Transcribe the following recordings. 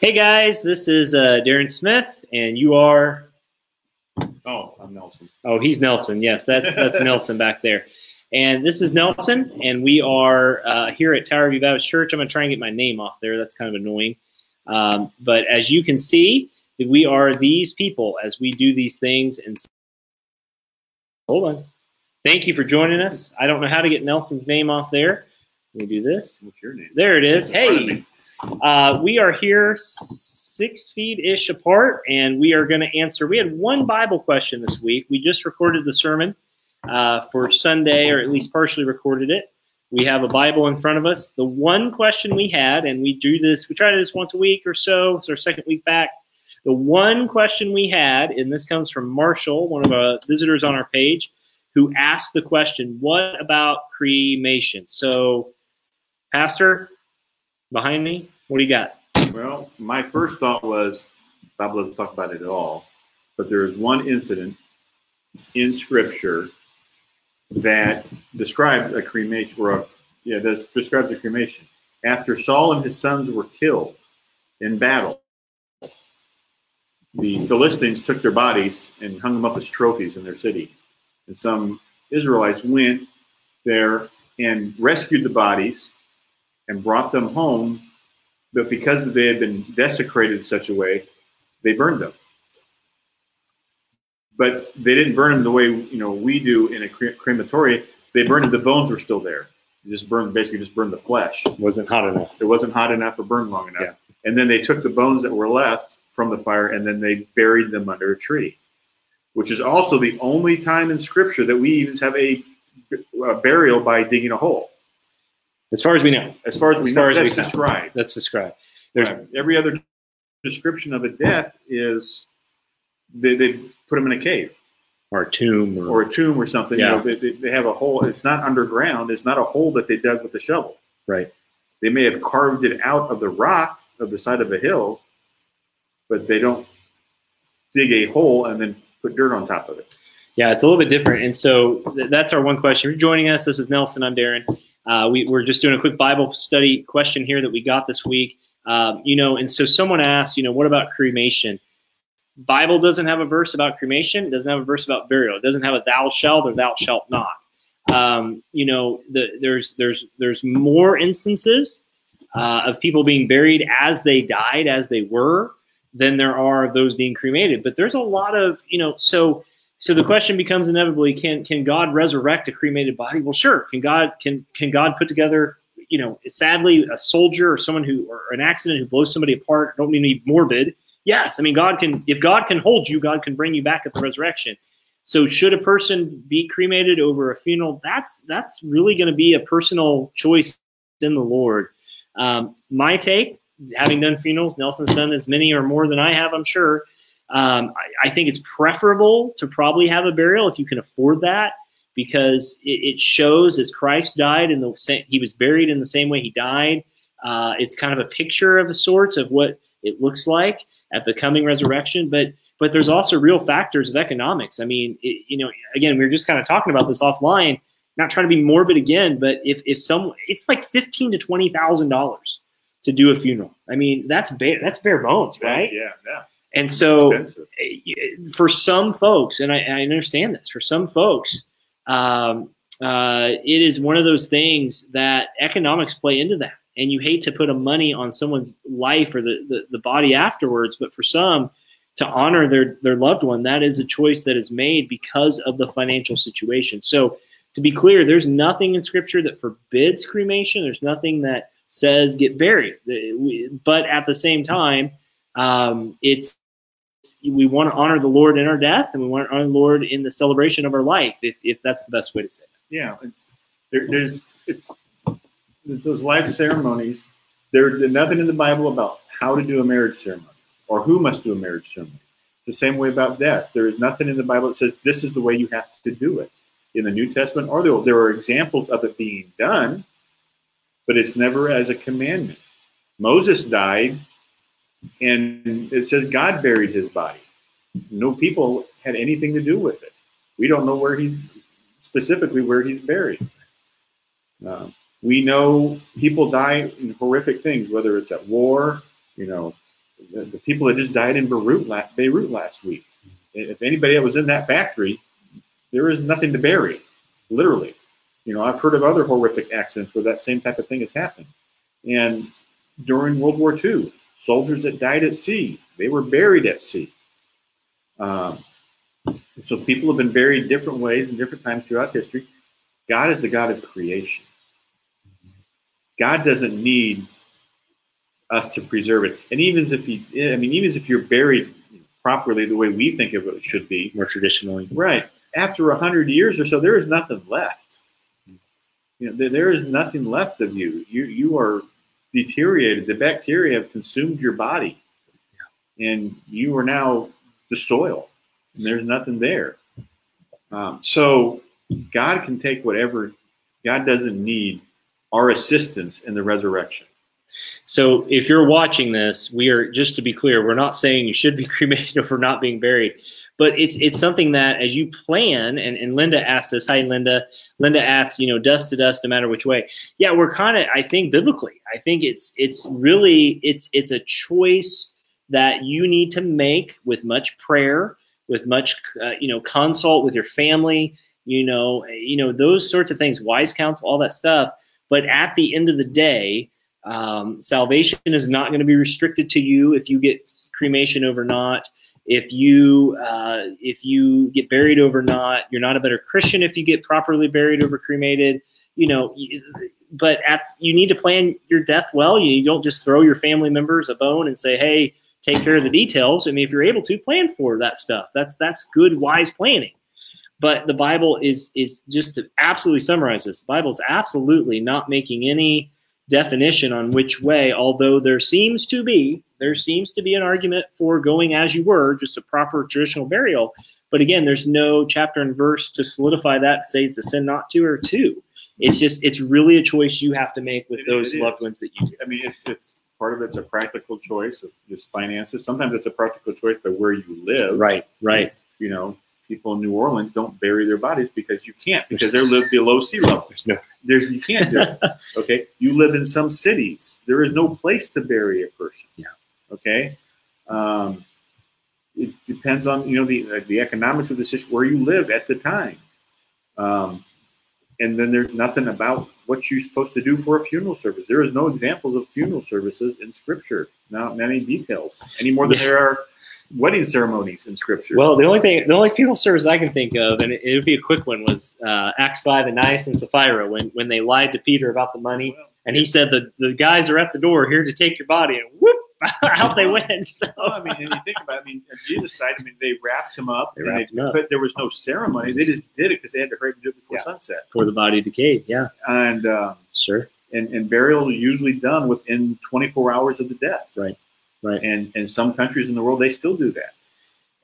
Hey guys, this is uh, Darren Smith, and you are. Oh, I'm Nelson. Oh, he's Nelson. Yes, that's that's Nelson back there. And this is Nelson, and we are uh, here at Tower View Baptist Church. I'm going to try and get my name off there. That's kind of annoying. Um, but as you can see, we are these people as we do these things. And hold on. Thank you for joining us. I don't know how to get Nelson's name off there. Let me do this. What's your name? There it is. Hey. Uh, we are here six feet ish apart, and we are going to answer. We had one Bible question this week. We just recorded the sermon uh, for Sunday, or at least partially recorded it. We have a Bible in front of us. The one question we had, and we do this, we try to do this once a week or so. It's our second week back. The one question we had, and this comes from Marshall, one of our visitors on our page, who asked the question, What about cremation? So, Pastor, behind me, what do you got? Well, my first thought was Bible doesn't talk about it at all, but there is one incident in Scripture that describes a cremation, or a, yeah, that describes a cremation. After Saul and his sons were killed in battle, the Philistines took their bodies and hung them up as trophies in their city. And some Israelites went there and rescued the bodies and brought them home but because they had been desecrated in such a way, they burned them. But they didn't burn them the way you know we do in a cre- crematory. They burned them; the bones were still there. They just burned, basically, just burned the flesh. It Wasn't hot enough. It wasn't hot enough or burned long enough. Yeah. And then they took the bones that were left from the fire and then they buried them under a tree, which is also the only time in Scripture that we even have a, a burial by digging a hole. As far as we know, As far as we As far know, as that's we know. described. that's described. There's Right. Every other description of a death is they, they put them in a cave or a tomb or, or a tomb or something. Yeah. You know, they, they- they have a hole. It's not underground. It's not a hole that they dug with a shovel. right. They may have carved it out of the rock of the side of a hill, but they don't dig a hole and then put dirt on top of it. Yeah, it's a little bit different. And so th- that's our one question. If you're joining us, this is Nelson. I'm Darren. Uh, we, we're just doing a quick Bible study question here that we got this week. Um, you know, and so someone asked, you know, what about cremation? Bible doesn't have a verse about cremation. It doesn't have a verse about burial. It doesn't have a thou shalt or thou shalt not. Um, you know, the, there's there's there's more instances uh, of people being buried as they died, as they were, than there are of those being cremated. But there's a lot of you know, so so the question becomes inevitably: Can can God resurrect a cremated body? Well, sure. Can God can can God put together? You know, sadly, a soldier or someone who or an accident who blows somebody apart. Don't mean to be morbid. Yes, I mean God can. If God can hold you, God can bring you back at the resurrection. So, should a person be cremated over a funeral? That's that's really going to be a personal choice in the Lord. Um, my take, having done funerals, Nelson's done as many or more than I have, I'm sure. Um, I, I think it's preferable to probably have a burial if you can afford that, because it, it shows as Christ died and the he was buried in the same way he died. Uh, it's kind of a picture of a sorts of what it looks like at the coming resurrection, but but there's also real factors of economics. I mean, it, you know, again, we were just kind of talking about this offline. Not trying to be morbid again, but if if some, it's like fifteen to twenty thousand dollars to do a funeral. I mean, that's bare that's bare bones, right? Yeah, yeah. And so, eh, for some folks, and I, I understand this, for some folks, um, uh, it is one of those things that economics play into that. And you hate to put a money on someone's life or the, the, the body afterwards, but for some, to honor their, their loved one, that is a choice that is made because of the financial situation. So, to be clear, there's nothing in Scripture that forbids cremation. There's nothing that says get buried. But at the same time, um, it's we want to honor the Lord in our death, and we want to honor the Lord in the celebration of our life, if, if that's the best way to say it. Yeah, there, there's it's those life ceremonies. There, there's nothing in the Bible about how to do a marriage ceremony. or who must do a marriage ceremony. The same way about death. There is nothing in the Bible that says this is the way you have to do it. In the New Testament or the Old, there are examples of it being done, but it's never as a commandment. Moses died, and it says God buried his body. No people had anything to do with it. We don't know where he's specifically where he's buried. Uh, we know people die in horrific things, whether it's at war, you know, the, the people that just died in Beirut Beirut last week. If anybody that was in that factory, there is nothing to bury, literally. You know, I've heard of other horrific accidents where that same type of thing has happened. And during World War II, soldiers that died at sea, they were buried at sea. Um, so people have been buried different ways and different times throughout history. God is the God of creation. God doesn't need us to preserve it. And even if he, I mean, even if you're buried properly the way we think of it should be, more traditionally, right? After a hundred years or so, there is nothing left. You know, there, there is nothing left of you. You you are deteriorated. The bacteria have consumed your body, and you are now the soil. And there's nothing there. Um, so God can take whatever. God doesn't need our assistance in the resurrection. So if you're watching this, we are just to be clear, we're not saying you should be cremated for not being buried, but it's it's something that as you plan, and, and Linda asked this. Hi, Linda. Linda asks, you know, dust to dust, no matter which way. Yeah, we're kind of, I think, biblically. I think it's it's really it's it's a choice that you need to make with much prayer, with much uh, you know consult with your family, you know, you know those sorts of things, wise counsel, all that stuff. But at the end of the day, um, salvation is not going to be restricted to you if you get cremation over not. If you uh, if you get buried over not, you're not a better Christian if you get properly buried over cremated. You know, but at, you need to plan your death well. You, don't just throw your family members a bone and say, "Hey, take care of the details." I mean, if you're able to, plan for that stuff. That's that's good, wise planning. But the Bible is is just to absolutely summarize this. The Bible is absolutely not making any definition on which way, although there seems to be there seems to be an argument for going as you were, just a proper traditional burial. But again, there's no chapter and verse to solidify that say it's a sin not to or to. It's just it's really a choice you have to make with It- those it loved ones that you do. I mean, it's, it's part of it's a practical choice of just finances. Sometimes it's a practical choice by where you live. Right, right. You know, people in New Orleans don't bury their bodies because you can't because they live below sea level. There's no There's you can't do it. Okay, you live in some cities. There is no place to bury a person. Yeah. Okay. Um, it depends on you know the the economics of the situation where you live at the time. Um, and then there's nothing about what you're supposed to do for a funeral service. There is no examples of funeral services in Scripture. Not many details, any more than Yeah. there are wedding ceremonies in Scripture. Well, the only thing, the only funeral service I can think of, and it, it would be a quick one, was uh, Acts five, Ananias and Sapphira, when when they lied to Peter about the money, and he said the the guys are at the door here to take your body, and whoop, out they went. So Well, I mean, and you think about, it, I mean, Jesus died. I mean, they wrapped him up, They and wrapped him up. but there was no ceremony. They just did it because they had to hurry to do it before Yeah. sunset. for the body decayed, yeah, And, um, sure, and and burial is usually done within 24 hours of the death. Right. Right. And in some countries in the world, they still do that.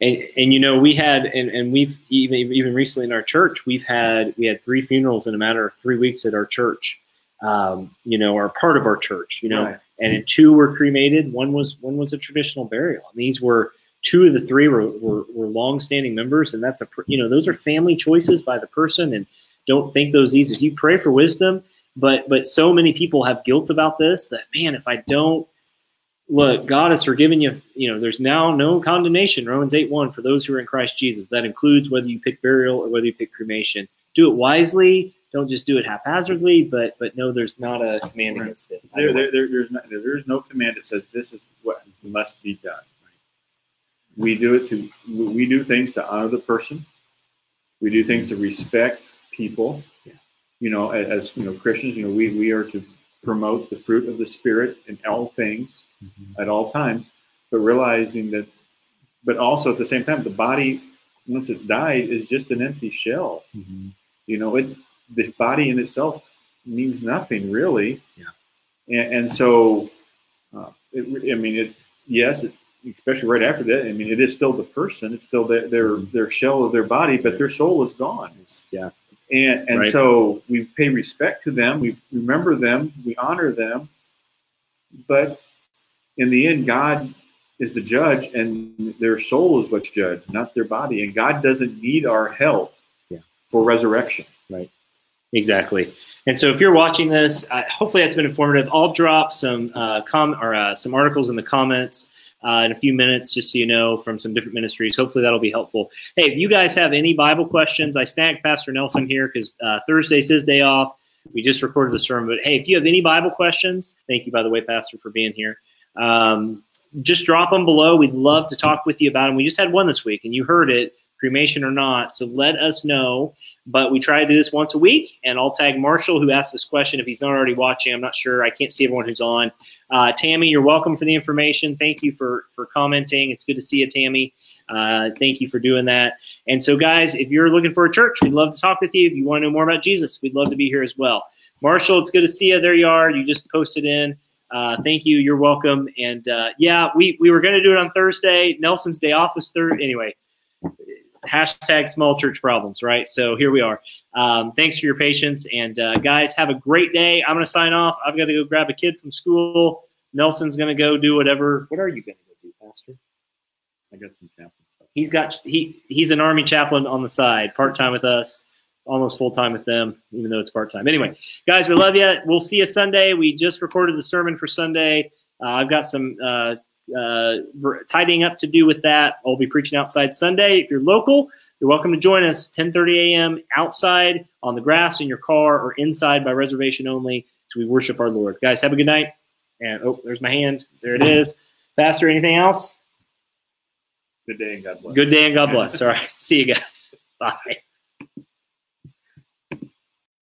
and and you know we had and, and we've even even recently in our church we've had we had three funerals in a matter of three weeks at our church um, you know are part of our church you know Right. and two were cremated one was one was a traditional burial and these were two of the three were, were, were long-standing members and that's a you know those are family choices by the person and don't think those easy you pray for wisdom but but so many people have guilt about this that man if i don't look god has forgiven you you know there's now no condemnation romans 8 1 for those who are in christ jesus that includes whether you pick burial or whether you pick cremation do it wisely don't just do it haphazardly but but no there's not a command Right. against it There, there, there, there's no, there's no command that says this is what must be done. We do it to we do things to honor the person. We do things to respect people. Yeah. You know, as, as you know, Christians, you know, we we are to promote the fruit of the spirit in all things Mm-hmm. at all times, but realizing that, but also at the same time, the body once it's died is just an empty shell. Mm-hmm. You know, it the body in itself means nothing really. Yeah. And, and so, uh, it, I mean, it yes, it, especially right after that. I mean, it is still the person; it's still their their, mm-hmm. their shell of their body, but their soul is gone. Yeah. And and Right. so we pay respect to them, we remember them, we honor them, but in the end, God is the judge, and their soul is what's judged, not their body. And God doesn't need our help Yeah. for resurrection. Right. Exactly. And so, if you're watching this, uh, hopefully that's been informative. I'll drop some uh, com or uh, some articles in the comments uh, in a few minutes, just so you know, from some different ministries. Hopefully that'll be helpful. Hey, if you guys have any Bible questions, I snagged Pastor Nelson here because uh, Thursday's his day off. We just recorded the sermon, but hey, if you have any Bible questions, thank you by the way, Pastor, for being here. Um, just drop them below. We'd love to talk with you about them. We just had one this week, and you heard it, cremation or not. So let us know. But we try to do this once a week, and I'll tag Marshall, who asked this question. If he's not already watching, I'm not sure. I can't see everyone who's on. Uh, Tammy, you're welcome for the information. Thank you for for commenting. It's good to see you, Tammy. Uh, thank you for doing that. And so, guys, if you're looking for a church, we'd love to talk with you. If you want to know more about Jesus, we'd love to be here as well. Marshall, it's good to see you. There you are. You just posted in. Uh, thank you. You're welcome. And uh, yeah, we, we were going to do it on Thursday. Nelson's day off was Thursday. Anyway, hashtag small church problems, right? So here we are. Um, thanks for your patience. And uh, guys, have a great day. I'm going to sign off. I've got to go grab a kid from school. Nelson's going to go do whatever. What are you going to go do, Pastor? I got some chaplain stuff. He's got he he's an army chaplain on the side, part time with us, almost full time with them, even though it's part time. Anyway, guys, we love you. We'll see you Sunday. We just recorded the sermon for Sunday. Uh, I've got some uh, uh, tidying up to do with that. I'll be preaching outside Sunday. If you're local, you're welcome to join us 10:30 a.m. outside on the grass in your car or inside by reservation only. So we worship our Lord. Guys, have a good night. And oh, there's my hand. There it is. Pastor, anything else? Good day and God bless. Good day and God bless. All right. See you guys. Bye.